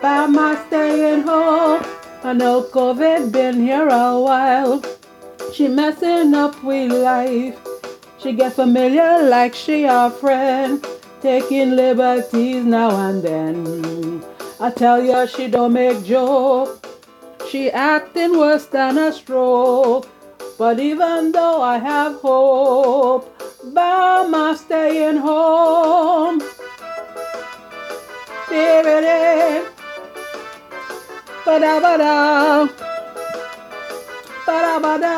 By my staying home. I know COVID been here a while. She messing up with life. She get familiar like she a friend, taking liberties now and then. I tell ya she don't make joke. She acting worse than a stroke. But even though I have hope, Bama staying home. Baby, ba-da ba-da, ba-da ba-da.